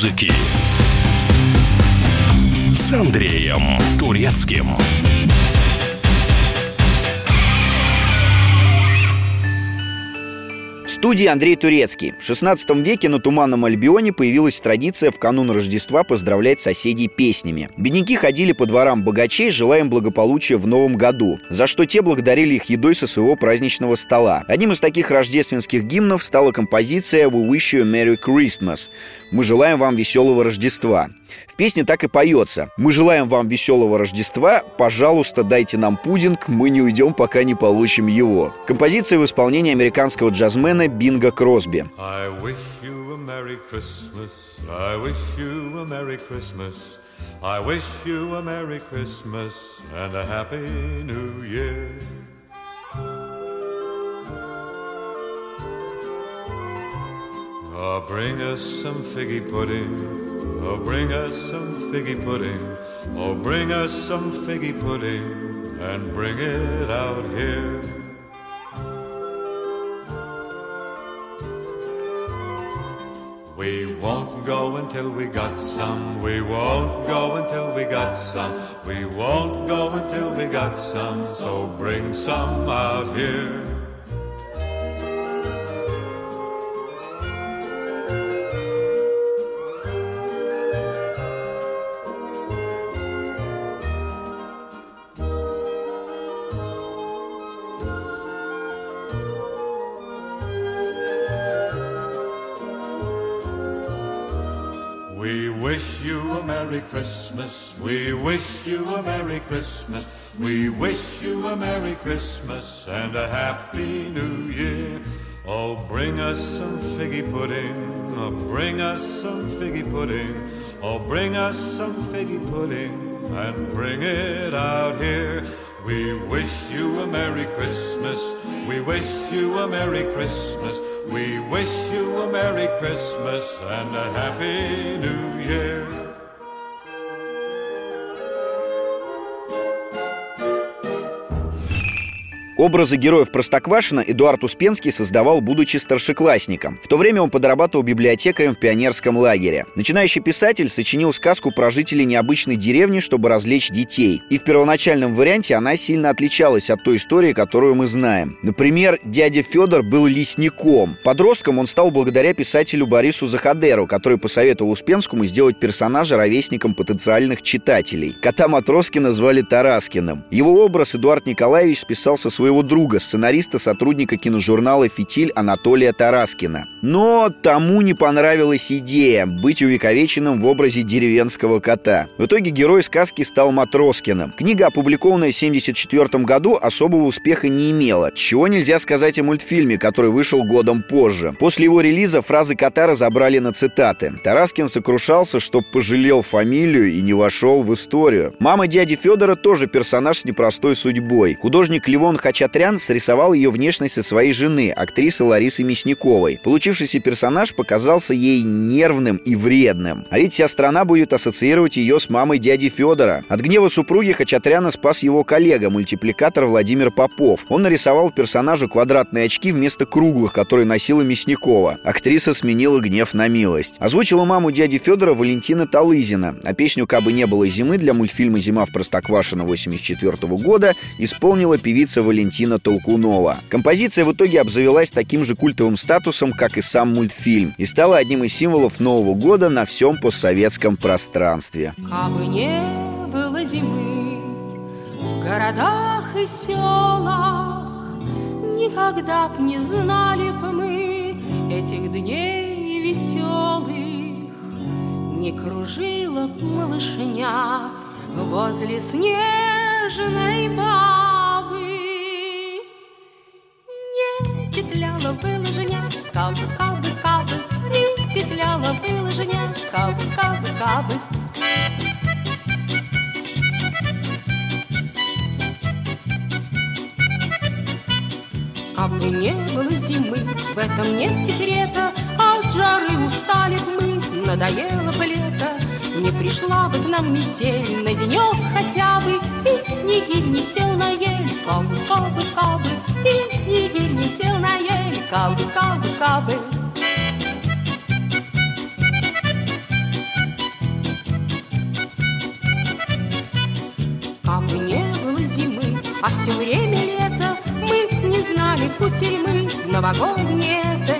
музыки с Андреем Турецким. Студии Андрей Турецкий. В 16 веке на Туманном Альбионе появилась традиция в канун Рождества поздравлять соседей песнями. Бедняки ходили по дворам богачей, желая им благополучия в новом году, за что те благодарили их едой со своего праздничного стола. Одним из таких рождественских гимнов стала композиция «We wish you a Merry Christmas». «Мы желаем вам веселого Рождества». В песне так и поется. «Мы желаем вам веселого Рождества, пожалуйста, дайте нам пудинг, мы не уйдем, пока не получим его». Композиция в исполнении американского джазмена Бинга Кросби. I wish you a Merry Christmas, I wish you a Merry Christmas, I wish you a Merry Christmas and a Happy New Year. Oh, bring us some figgy pudding. Oh, bring us some figgy pudding. Oh, bring us some figgy pudding and bring it out here. We won't go until we got some. We won't go until we got some. We won't go until we got some. So bring some out here. Christmas. We wish you a Merry Christmas. We wish you a Merry Christmas and a Happy New Year. Oh, bring us some figgy pudding. Oh, bring us some figgy pudding. Oh, bring us some figgy pudding and bring it out here. We wish you a Merry Christmas. We wish you a Merry Christmas. We wish you a Merry Christmas and a Happy New Year. Образы героев Простоквашина Эдуард Успенский создавал, будучи старшеклассником. В то время он подрабатывал библиотекарем в пионерском лагере. Начинающий писатель сочинил сказку про жителей необычной деревни, чтобы развлечь детей. И в первоначальном варианте она сильно отличалась от той истории, которую мы знаем. Например, дядя Федор был лесником. Подростком он стал благодаря писателю Борису Захадеру, который посоветовал Успенскому сделать персонажа ровесником потенциальных читателей. Кота Матроски назвали Тараскиным. Его образ Эдуард Николаевич списал со своего своего друга, сценариста, сотрудника киножурнала «Фитиль» Анатолия Тараскина. Но тому не понравилась идея быть увековеченным в образе деревенского кота. В итоге герой сказки стал Матроскиным. Книга, опубликованная в 1974 году, особого успеха не имела, чего нельзя сказать о мультфильме, который вышел годом позже. После его релиза фразы кота разобрали на цитаты. Тараскин сокрушался, что пожалел фамилию и не вошел в историю. Мама дяди Федора тоже персонаж с непростой судьбой. Художник Левон Хач Хачатрян срисовал ее внешность со своей жены, актрисы Ларисы Мясниковой. Получившийся персонаж показался ей нервным и вредным. А ведь вся страна будет ассоциировать ее с мамой дяди Федора. От гнева супруги Хачатряна спас его коллега, мультипликатор Владимир Попов. Он нарисовал персонажу квадратные очки вместо круглых, которые носила Мясникова. Актриса сменила гнев на милость. Озвучила маму дяди Федора Валентина Талызина, а песню «Кабы не было зимы» для мультфильма «Зима в Простоквашино» 84 года исполнила певица Валентина Валентина Толкунова. Композиция в итоге обзавелась таким же культовым статусом, как и сам мультфильм, и стала одним из символов Нового года на всем постсоветском пространстве. Кабы не было зимы в городах и селах, Никогда б не знали б мы этих дней веселых, Не кружила б малышня возле снежной бабы. Петляла было женя, кабы, кабы, кабы, не петляла было женя, кабы, кабы, кабы. Кабы не было зимы, в этом нет секрета, От жары устали мы, надоело лето, не пришла бы к нам метель на денек хотя бы, И снегирь не сел на ель, кабы, кабы, кабы, И снегирь не сел на ель, кабы, кабы, кабы. Кабы не было зимы, а все время лето, Мы не знали кутерьмы новогодние это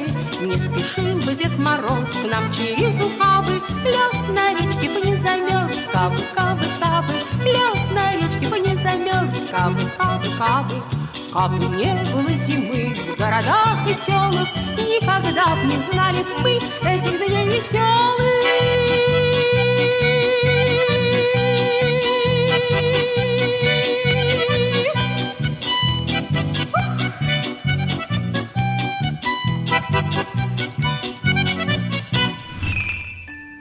не спешил бы Дед Мороз к нам через ухабы, Лед на речке бы не замерз, кабы, кабы, кабы, Лед на речке бы не замерз, кабы, кабы, кабы. Кабы не было зимы в городах и селах, Никогда б не знали мы этих дней веселых.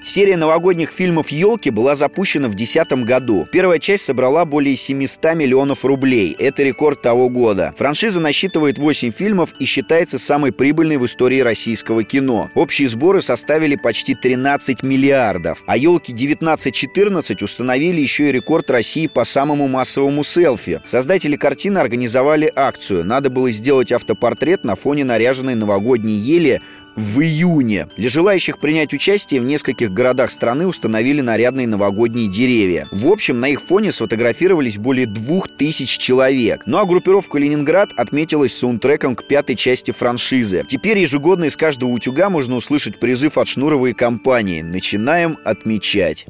Серия новогодних фильмов «Елки» была запущена в 2010 году. Первая часть собрала более 700 миллионов рублей. Это рекорд того года. Франшиза насчитывает 8 фильмов и считается самой прибыльной в истории российского кино. Общие сборы составили почти 13 миллиардов. А «Елки 1914» установили еще и рекорд России по самому массовому селфи. Создатели картины организовали акцию. Надо было сделать автопортрет на фоне наряженной новогодней ели в июне. Для желающих принять участие в нескольких городах страны установили нарядные новогодние деревья. В общем, на их фоне сфотографировались более двух тысяч человек. Ну а группировка «Ленинград» отметилась саундтреком к пятой части франшизы. Теперь ежегодно из каждого утюга можно услышать призыв от Шнуровой компании. Начинаем отмечать.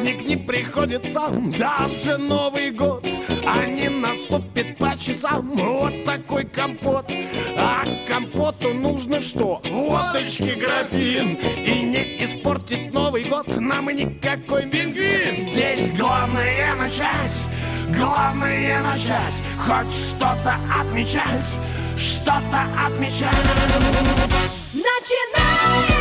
Праздник не приходится, даже Новый год А не наступит по часам. Вот такой компот. А компоту нужно что? Водочки графин. И не испортить Новый год нам никакой пингвин. Здесь главное начать, главное начать. Хоть что-то отмечать, что-то отмечать. Начинаем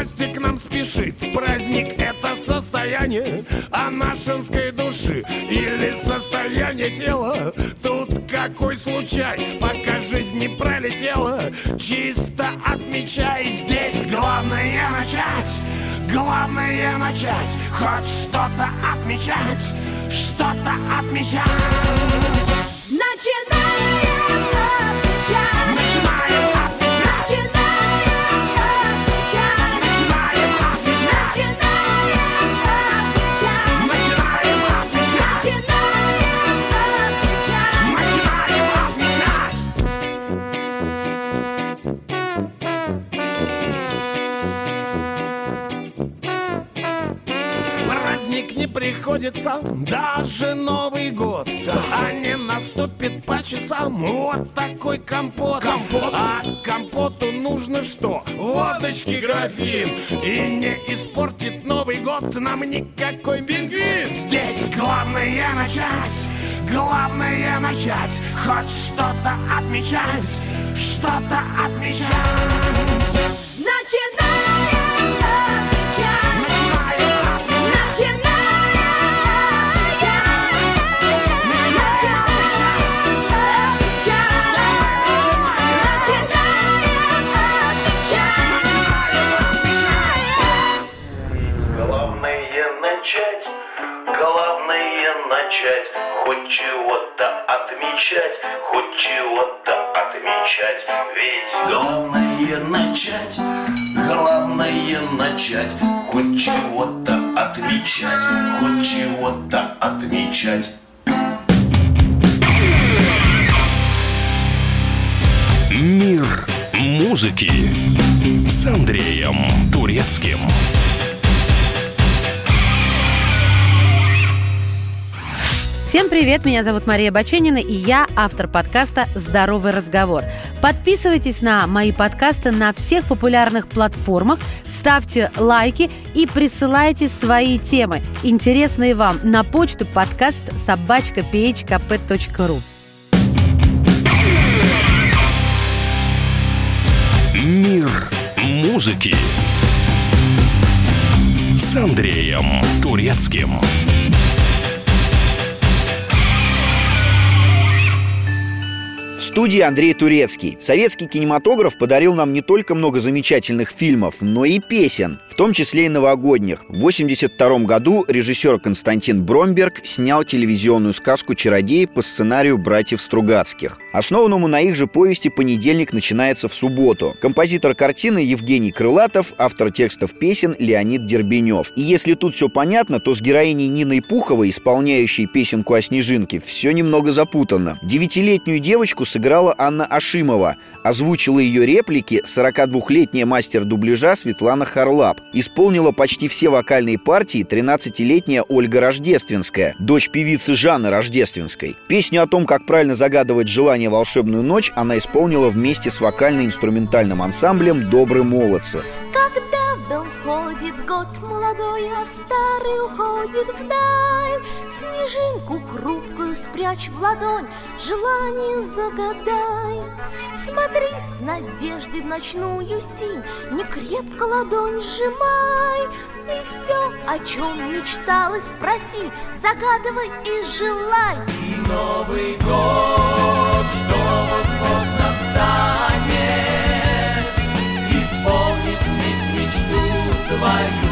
гости к нам спешит. Праздник это состояние. Анашинской души Или состояние тела. Тут какой случай? Пока жизнь не пролетела Чисто отмечай Здесь главное начать Главное начать Хоть что-то отмечать Что-то отмечать. Начинаем не приходится, даже Новый год А не наступит по часам. Вот такой компот, А компоту нужно что? Водочки графин. И не испортит Новый год нам никакой пингвин Здесь главное начать Главное начать. Хоть что-то отмечать Что-то отмечать. Начинаем отмечать, Начинаем отмечать начать, главное начать, хоть чего-то отмечать, хоть чего-то отмечать, ведь главное начать, главное начать, хоть чего-то отмечать, хоть чего-то отмечать. Мир музыки с Андреем Турецким. Всем привет, меня зовут Мария Баченина, и я автор подкаста «Здоровый разговор». Подписывайтесь на мои подкасты на всех популярных платформах, ставьте лайки и присылайте свои темы, интересные вам, на почту подкаст собачка phkp.ru. Мир музыки с Андреем Турецким. В студии Андрей Турецкий. Советский кинематограф подарил нам не только много замечательных фильмов, но и песен, в том числе и новогодних. В 1982 году режиссер Константин Бромберг снял телевизионную сказку «Чародей» по сценарию братьев Стругацких. Основанному на их же повести «Понедельник начинается в субботу». Композитор картины Евгений Крылатов, автор текстов песен Леонид Дербенев. И если тут все понятно, то с героиней Ниной Пуховой, исполняющей песенку о снежинке, все немного запутанно. Девятилетнюю девочку сыграла Анна Ашимова. Озвучила ее реплики 42-летняя мастер дубляжа Светлана Харлап. Исполнила почти все вокальные партии 13-летняя Ольга Рождественская, дочь певицы Жанны Рождественской. Песню о том, как правильно загадывать желание волшебную ночь, она исполнила вместе с вокально-инструментальным ансамблем «Добрые молодцы». Когда в дом входит год молодой, а старый уходит вдаль, Снежинку хрупкую спрячь в ладонь, желание загадай. Смотри с надеждой в ночную стень, не крепко ладонь сжимай, И все, о чем мечталось, проси, загадывай и желай. Новый год, что вот-вот настанет, исполнит мечту твою.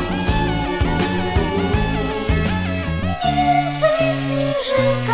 Снежинка не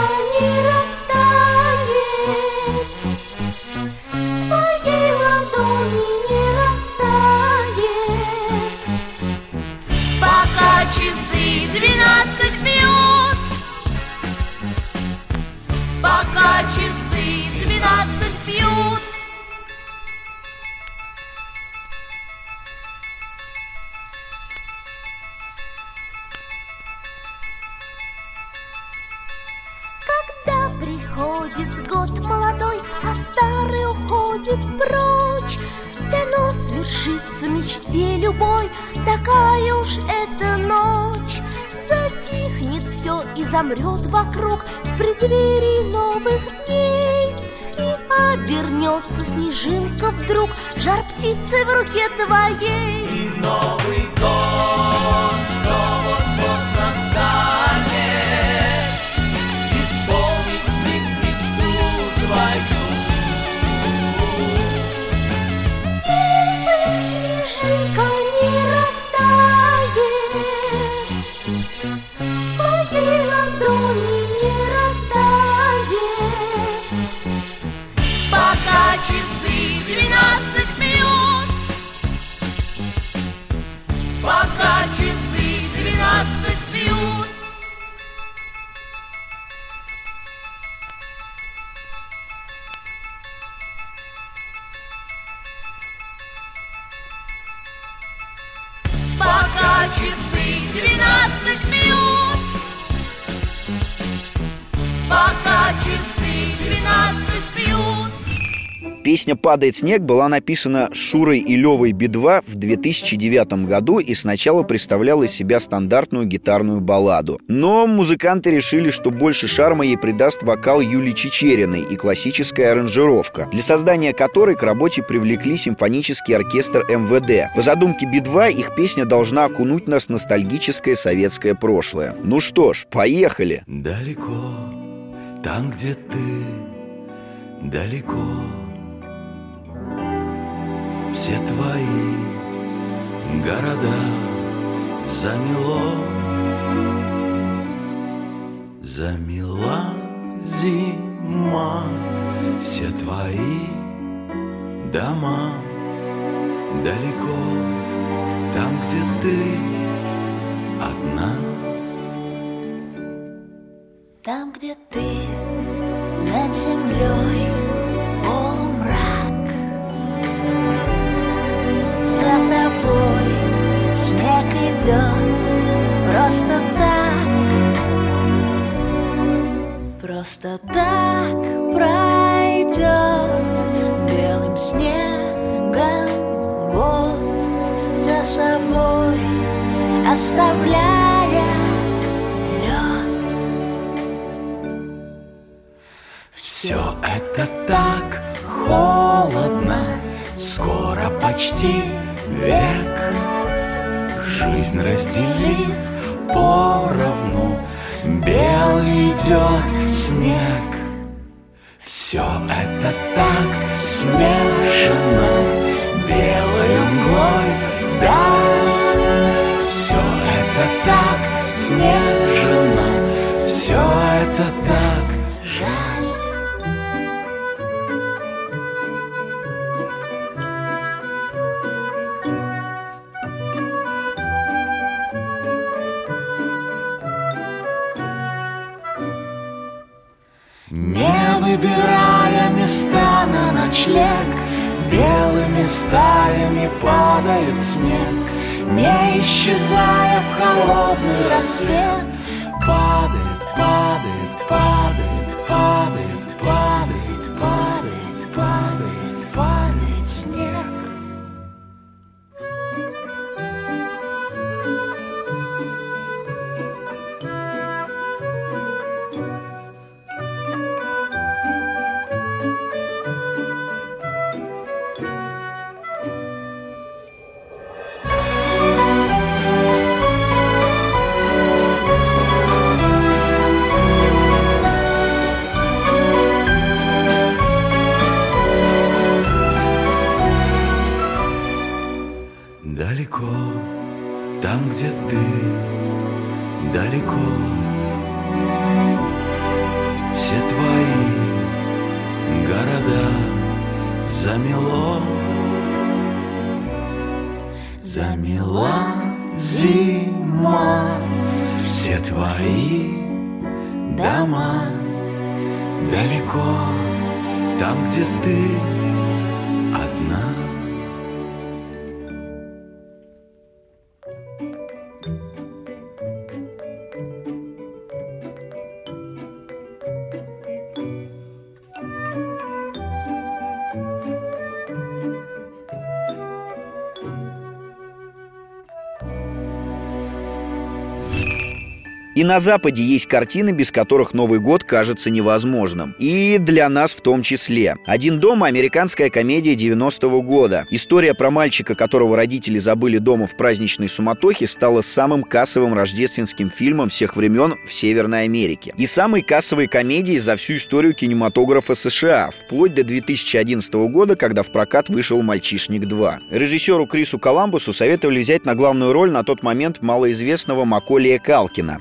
приходит год молодой, а старый уходит прочь, Дано свершится мечте любой, такая уж эта ночь. Затихнет все и замрет вокруг в преддверии новых дней. И обернется снежинка вдруг жар птицы в руке твоей. И Новый год, Песня «Падает снег» была написана Шурой и Левой Би-2 в 2009 году и сначала представляла из себя стандартную гитарную балладу. Но музыканты решили, что больше шарма ей придаст вокал Юлии Чечериной и классическая аранжировка, для создания которой к работе привлекли симфонический оркестр МВД. По задумке Би-2 их песня должна окунуть нас в ностальгическое советское прошлое. Ну что ж, поехали! Далеко, там, где ты, далеко Все твои города замело Замела зима Все твои дома Далеко, там, где ты одна. Там, где ты над землей идет просто так Просто так пройдет белым снегом год За собой оставляя лед Все это так холодно, скоро почти век. Жизнь разделив поровну, белый идет снег. Все это так смешано. Белой мглой, да. Все это так снежно. Все это так места на ночлег. Белыми стаями падает снег Не исчезая в холодный рассвет. Падает, На Западе есть картины, без которых Новый год кажется невозможным. И для нас в том числе. «Один дома» — американская комедия 90-го года. История про мальчика, которого родители забыли дома в праздничной суматохе, стала самым кассовым рождественским фильмом всех времен в Северной Америке. И самой кассовой комедией за всю историю кинематографа США, вплоть до 2011 года, когда в прокат вышел «Мальчишник 2». Режиссеру Крису Коламбусу советовали взять на главную роль на тот момент малоизвестного Маколия Калкина.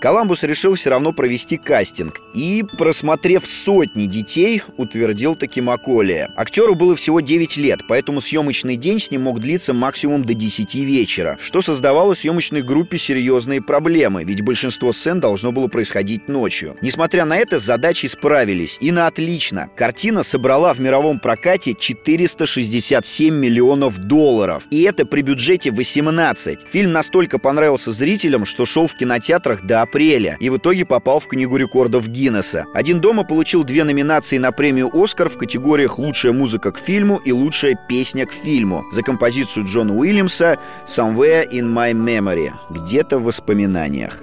Коламбус решил все равно провести кастинг и, просмотрев сотни детей, утвердил таки Маколия. Актеру было всего 9 лет, поэтому съемочный день с ним мог длиться максимум до 10 вечера, что создавало съемочной группе серьезные проблемы, ведь большинство сцен должно было происходить ночью. Несмотря на это, с задачей справились, и на отлично. Картина собрала в мировом прокате 467 миллионов долларов, и это при бюджете 18. Фильм настолько понравился зрителям, что шел в кинотеатрах до апреля и в итоге попал в Книгу рекордов Гиннесса. «Один дома» получил две номинации на премию «Оскар» в категориях «Лучшая музыка к фильму» и «Лучшая песня к фильму» за композицию Джона Уильямса «Somewhere in my memory» — «Где-то в воспоминаниях».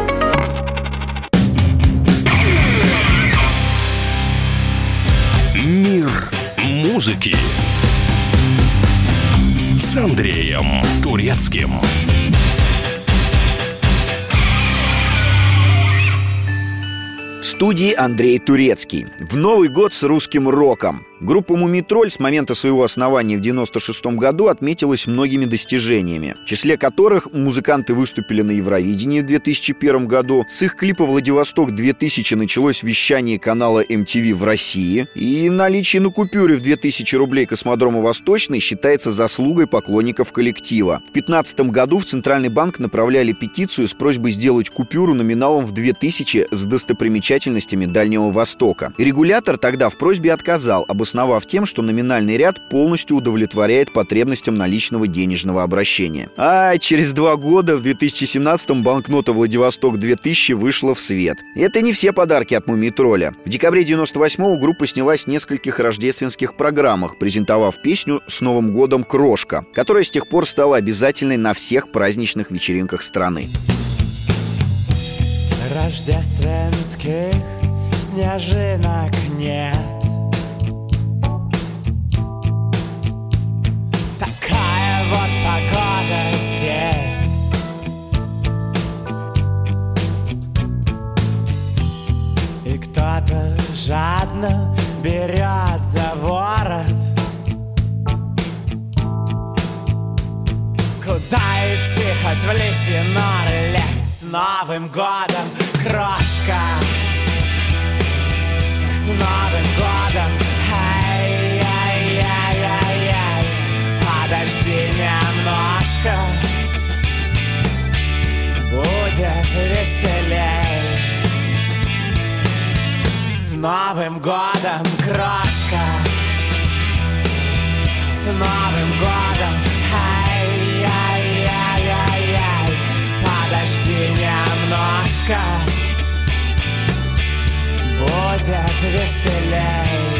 Музыки с Андреем Турецким. В студии Андрей Турецкий. В Новый год с русским роком. Группа «Мумитроль» с момента своего основания в 96 году отметилась многими достижениями, в числе которых музыканты выступили на Евровидении в 2001 году, с их клипа «Владивосток-2000» началось вещание канала MTV в России, и наличие на купюре в 2000 рублей космодрома «Восточный» считается заслугой поклонников коллектива. В 2015 году в Центральный банк направляли петицию с просьбой сделать купюру номиналом в 2000 с достопримечательностями Дальнего Востока. Регулятор тогда в просьбе отказал, обосновав тем, что номинальный ряд полностью удовлетворяет потребностям наличного денежного обращения. А через два года, в 2017-м, банкнота «Владивосток-2000» вышла в свет. Это не все подарки от «Мумий-тролля». В декабре 98-го группа снялась в нескольких рождественских программах, презентовав песню «С Новым годом Крошка», которая с тех пор стала обязательной на всех праздничных вечеринках страны. Рождественских снежинок нет кто-то жадно берет за ворот. Куда идти, хоть в лисьи норы лезть С Новым годом, крошка. С Новым годом, ай-яй-яй-яй-яй Подожди немножко. Будет веселей Новым годом, крошка. С Новым годом, ай-яй-яй-яй-яй. Подожди немножко. Будет веселей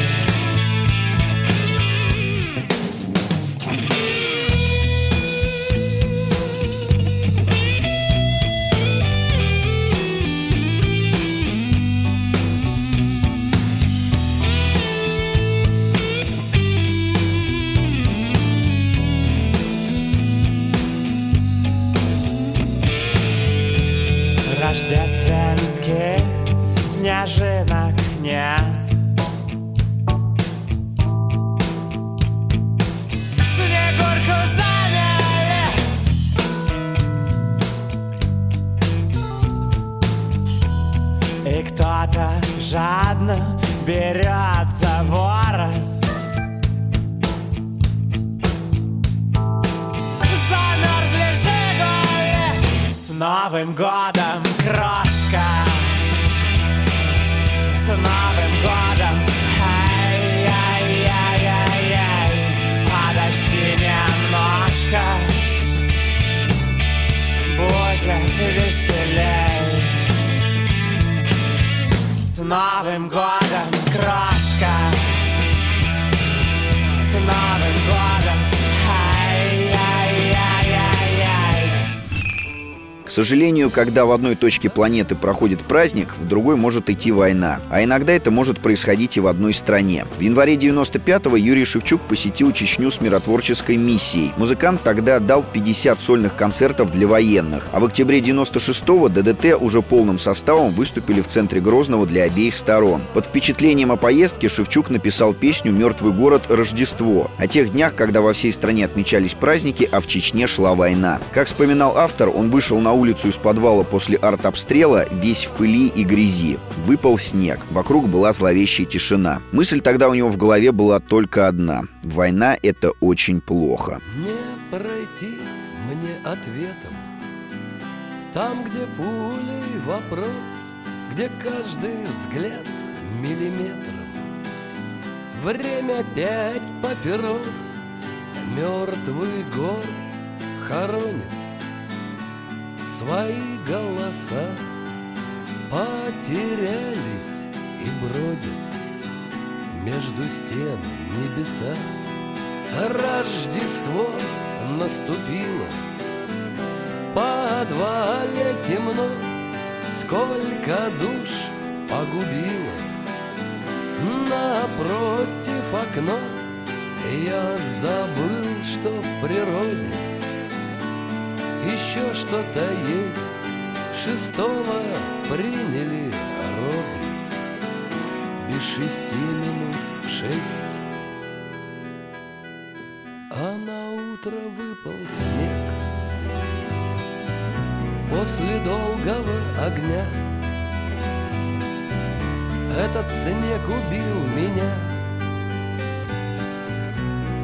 сожалению, когда в одной точке планеты проходит праздник, в другой может идти война. А иногда это может происходить и в одной стране. В январе 95-го Юрий Шевчук посетил Чечню с миротворческой миссией. Музыкант тогда дал 50 сольных концертов для военных. А в октябре 96-го ДДТ уже полным составом выступили в центре Грозного для обеих сторон. Под впечатлением о поездке Шевчук написал песню «Мертвый город. Рождество» о тех днях, когда во всей стране отмечались праздники, а в Чечне шла война. Как вспоминал автор, он вышел на улицу из подвала после артобстрела весь в пыли и грязи. Выпал снег. Вокруг была зловещая тишина. Мысль тогда у него в голове была только одна. Война — это очень плохо. Не пройти мне ответом Там, где пулей вопрос Где каждый взгляд миллиметром Время пять папирос Мертвый город хоронит Свои голоса Потерялись и бродят Между стен небеса. Рождество наступило В подвале темно Сколько душ погубило. Напротив окно Я забыл, что в природе Еще что-то есть. Шестого приняли роды. Без шести минут в шесть. А на утро выпал снег. После долгого огня Этот снег убил меня.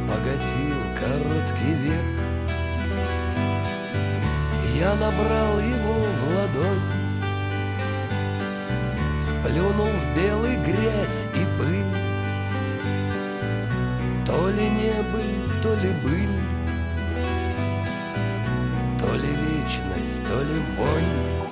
Погасил короткий век Я набрал его в ладонь Сплюнул в белый грязь и пыль То ли не быль, то ли быль То ли вечность, то ли вонь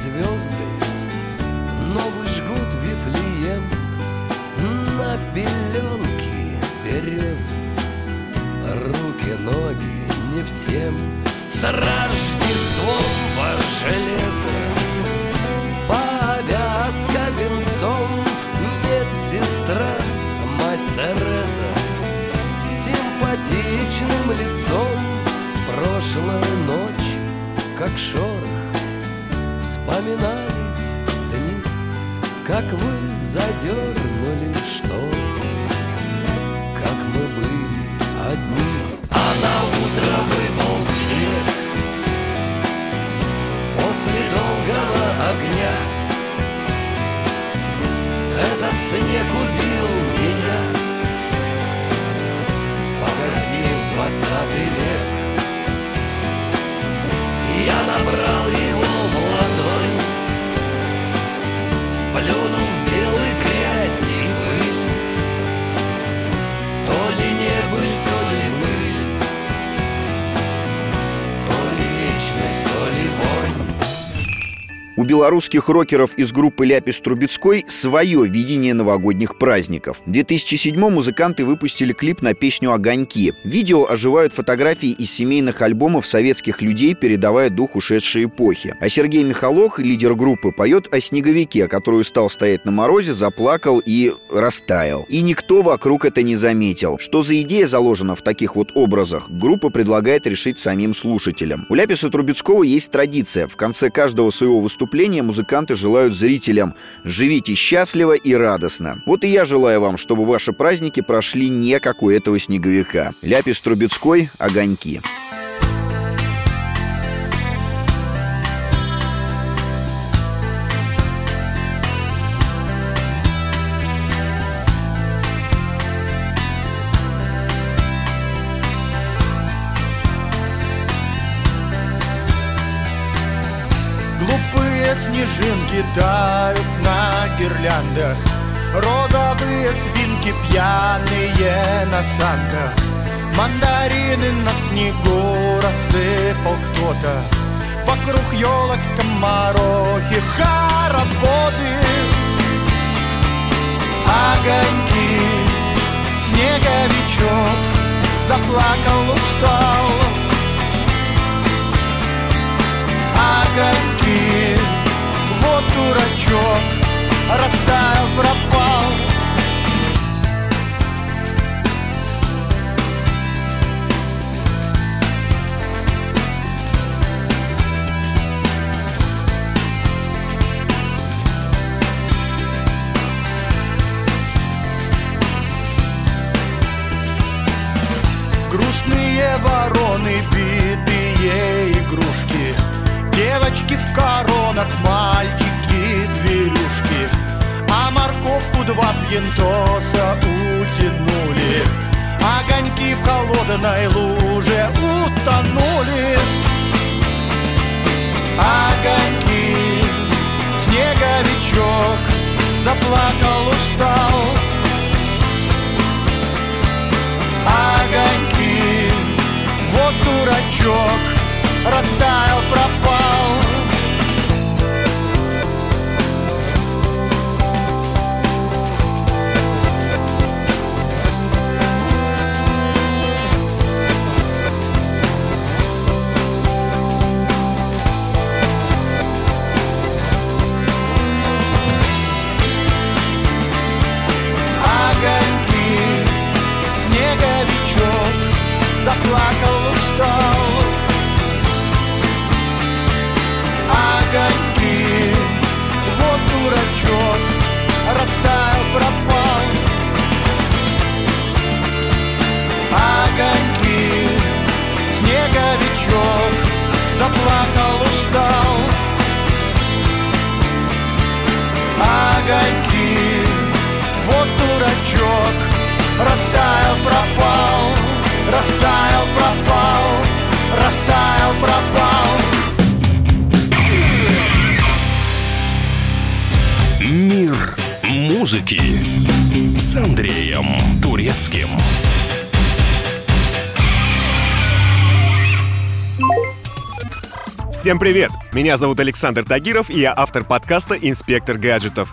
звезды новый жгут Вифлеем на пеленки березы. Руки, ноги не всем с Рождеством во железо повязка венцом Медсестра, мать Тереза Симпатичным лицом Прошлая ночь, как шорох Вспоминались дни Как вы задернули шторы Как мы были одни. А на утро выпал снег После долгого огня. Этот снег убил меня Погасил двадцатый век. Я набрал его У белорусских рокеров из группы «Ляпис Трубецкой» свое видение новогодних праздников. В 2007 музыканты выпустили клип на песню «Огоньки». Видео оживают фотографии из семейных альбомов советских людей, передавая дух ушедшей эпохи. А Сергей Михалох, лидер группы, поет о снеговике, который стал стоять на морозе, заплакал и растаял. И никто вокруг это не заметил. Что за идея заложена в таких вот образах, группа предлагает решить самим слушателям. У Ляписа Трубецкого есть традиция. В конце каждого своего выступления музыканты желают зрителям «Живите счастливо и радостно». Вот и я желаю вам, чтобы ваши праздники прошли не как у этого снеговика. Ляпис Трубецкой «Огоньки». Свинки пьяные на санках. Мандарины на снегу рассыпал кто-то. Вокруг елок скоморохи хороводы. Огоньки, снеговичок заплакал, устал Огоньки, вот дурачок растаял, пропал Растаял, пропал, растаял, пропал Мир музыки с Андреем Турецким. Всем привет! Меня зовут Александр Тагиров, и я автор подкаста «Инспектор гаджетов».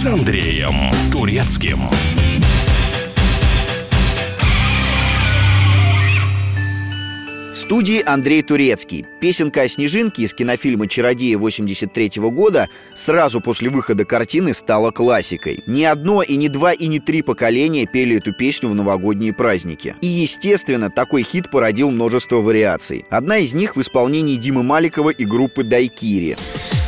с Андреем Турецким. В студии Андрей Турецкий. Песенка о снежинке из кинофильма «Чародеи» 83 года сразу после выхода картины стала классикой. Ни одно, и не два, и не три поколения пели эту песню в новогодние праздники. И, естественно, такой хит породил множество вариаций. Одна из них в исполнении Димы Маликова и группы «Дайкири». Если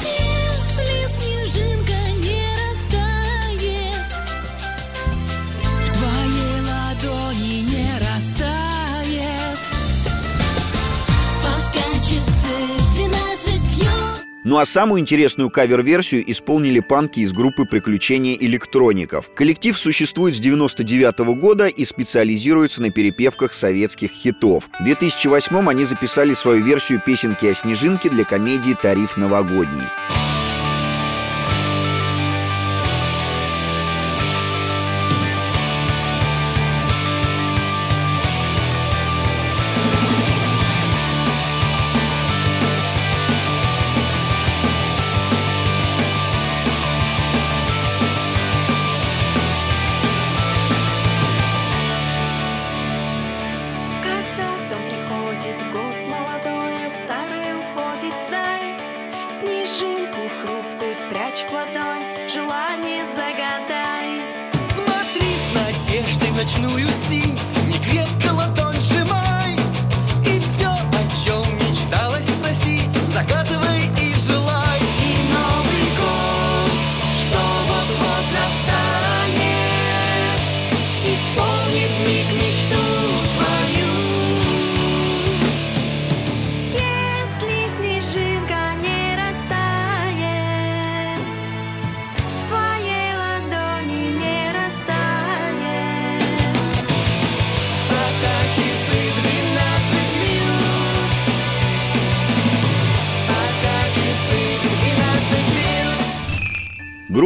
Ну а самую интересную кавер-версию исполнили панки из группы «Приключения электроников». Коллектив существует с 99 года и специализируется на перепевках советских хитов. В 2008 они записали свою версию песенки о снежинке для комедии «Тариф новогодний».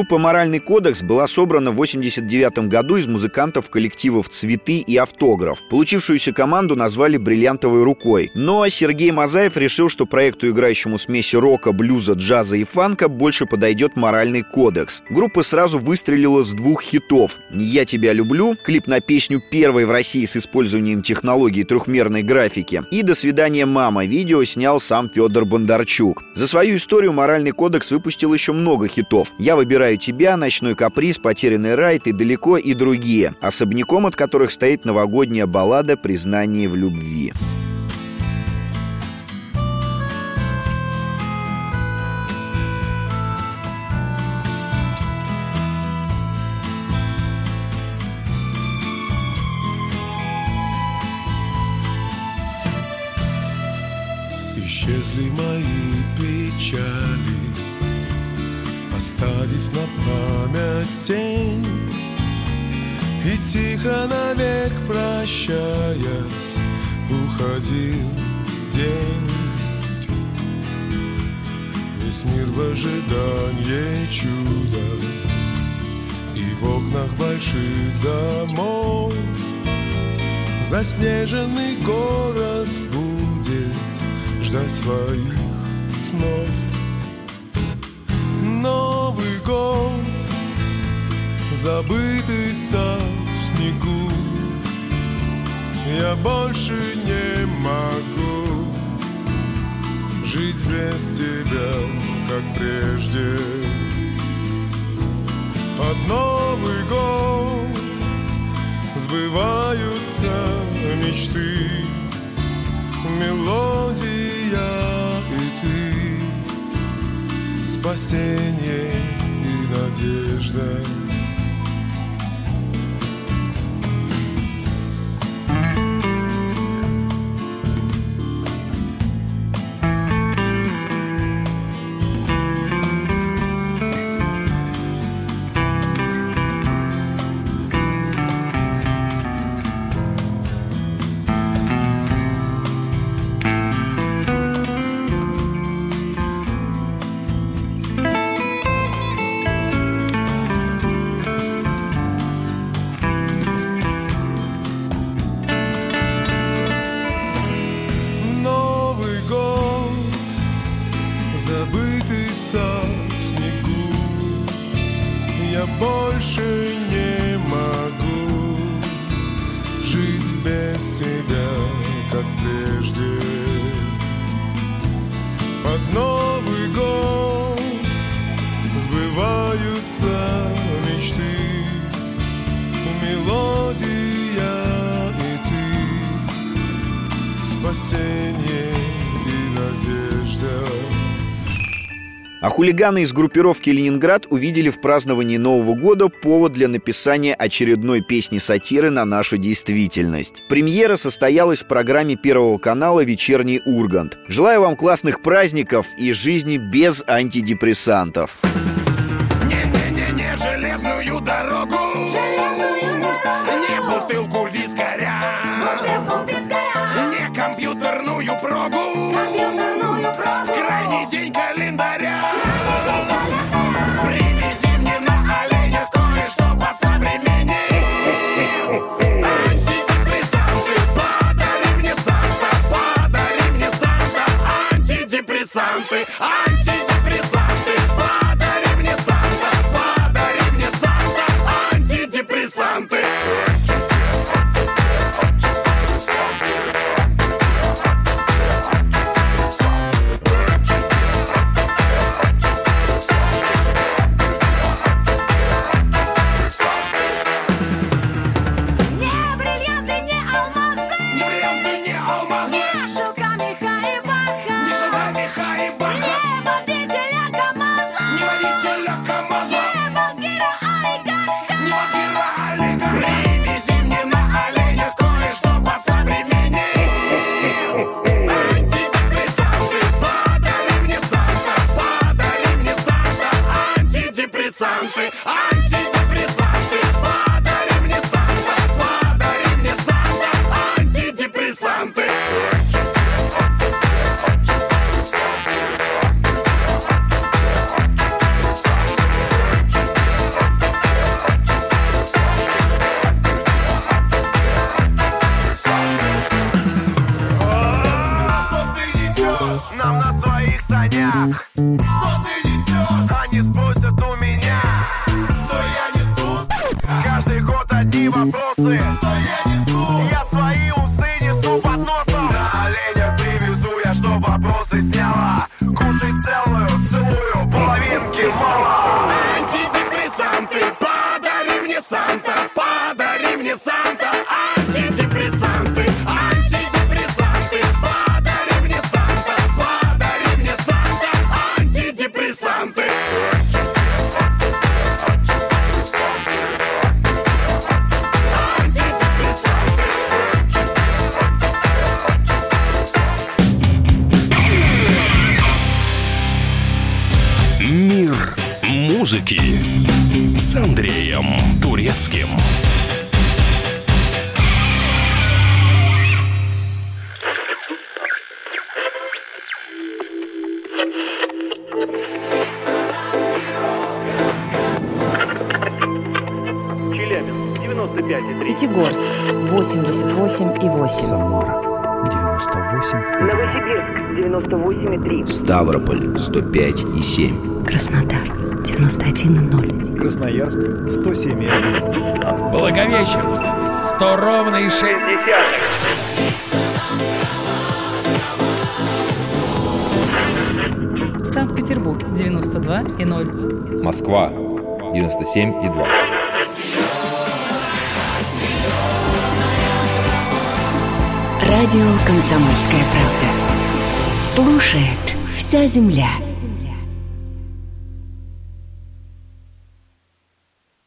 Группа «Моральный кодекс» была собрана в 1989 году из музыкантов коллективов «Цветы» и «Автограф». Получившуюся команду назвали «Бриллиантовой рукой». Но Сергей Мазаев решил, что проекту, играющему смеси рока, блюза, джаза и фанка, больше подойдет «Моральный кодекс». Группа сразу выстрелила с двух хитов «Я тебя люблю», клип на песню первой в России с использованием технологии трехмерной графики, и «До свидания, мама» видео снял сам Федор Бондарчук. За свою историю «Моральный кодекс» выпустил еще много хитов. «Я выбираю тебя», «Ночной каприз», «Потерянный рай», «Ты далеко» и другие, особняком от которых стоит новогодняя баллада «Признание в любви». На память тень. И тихо навек прощаясь, уходил день. Весь мир в ожидании чуда, И в окнах больших домов Заснеженный город будет ждать своих снов. Новый год, забытый сад в снегу. Я больше не могу жить без тебя, как прежде. Под Новый год сбываются мечты, мелодия спасение и надежда. Сбываются мечты, мелодия и ты спасение и надежда. А хулиганы из группировки «Ленинград» увидели в праздновании Нового года повод для написания очередной песни-сатиры на нашу действительность. Премьера состоялась в программе Первого канала «Вечерний Ургант». Желаю вам классных праздников и жизни без антидепрессантов. Не-не-не-не железную дорогу. Не бутылку вискаря. Не компьютерную прогу. В крайний день календаря. Привези мне на оленя кое-что посовременней Антидепрессанты Подари 105 и 7. Краснодар 91 0. Красноярск 107 и 1. Благовещенск 100 ровно и 60. Санкт-Петербург 92 и 0. Москва 97 и 2. Радио «Комсомольская правда». Слушает вся земля.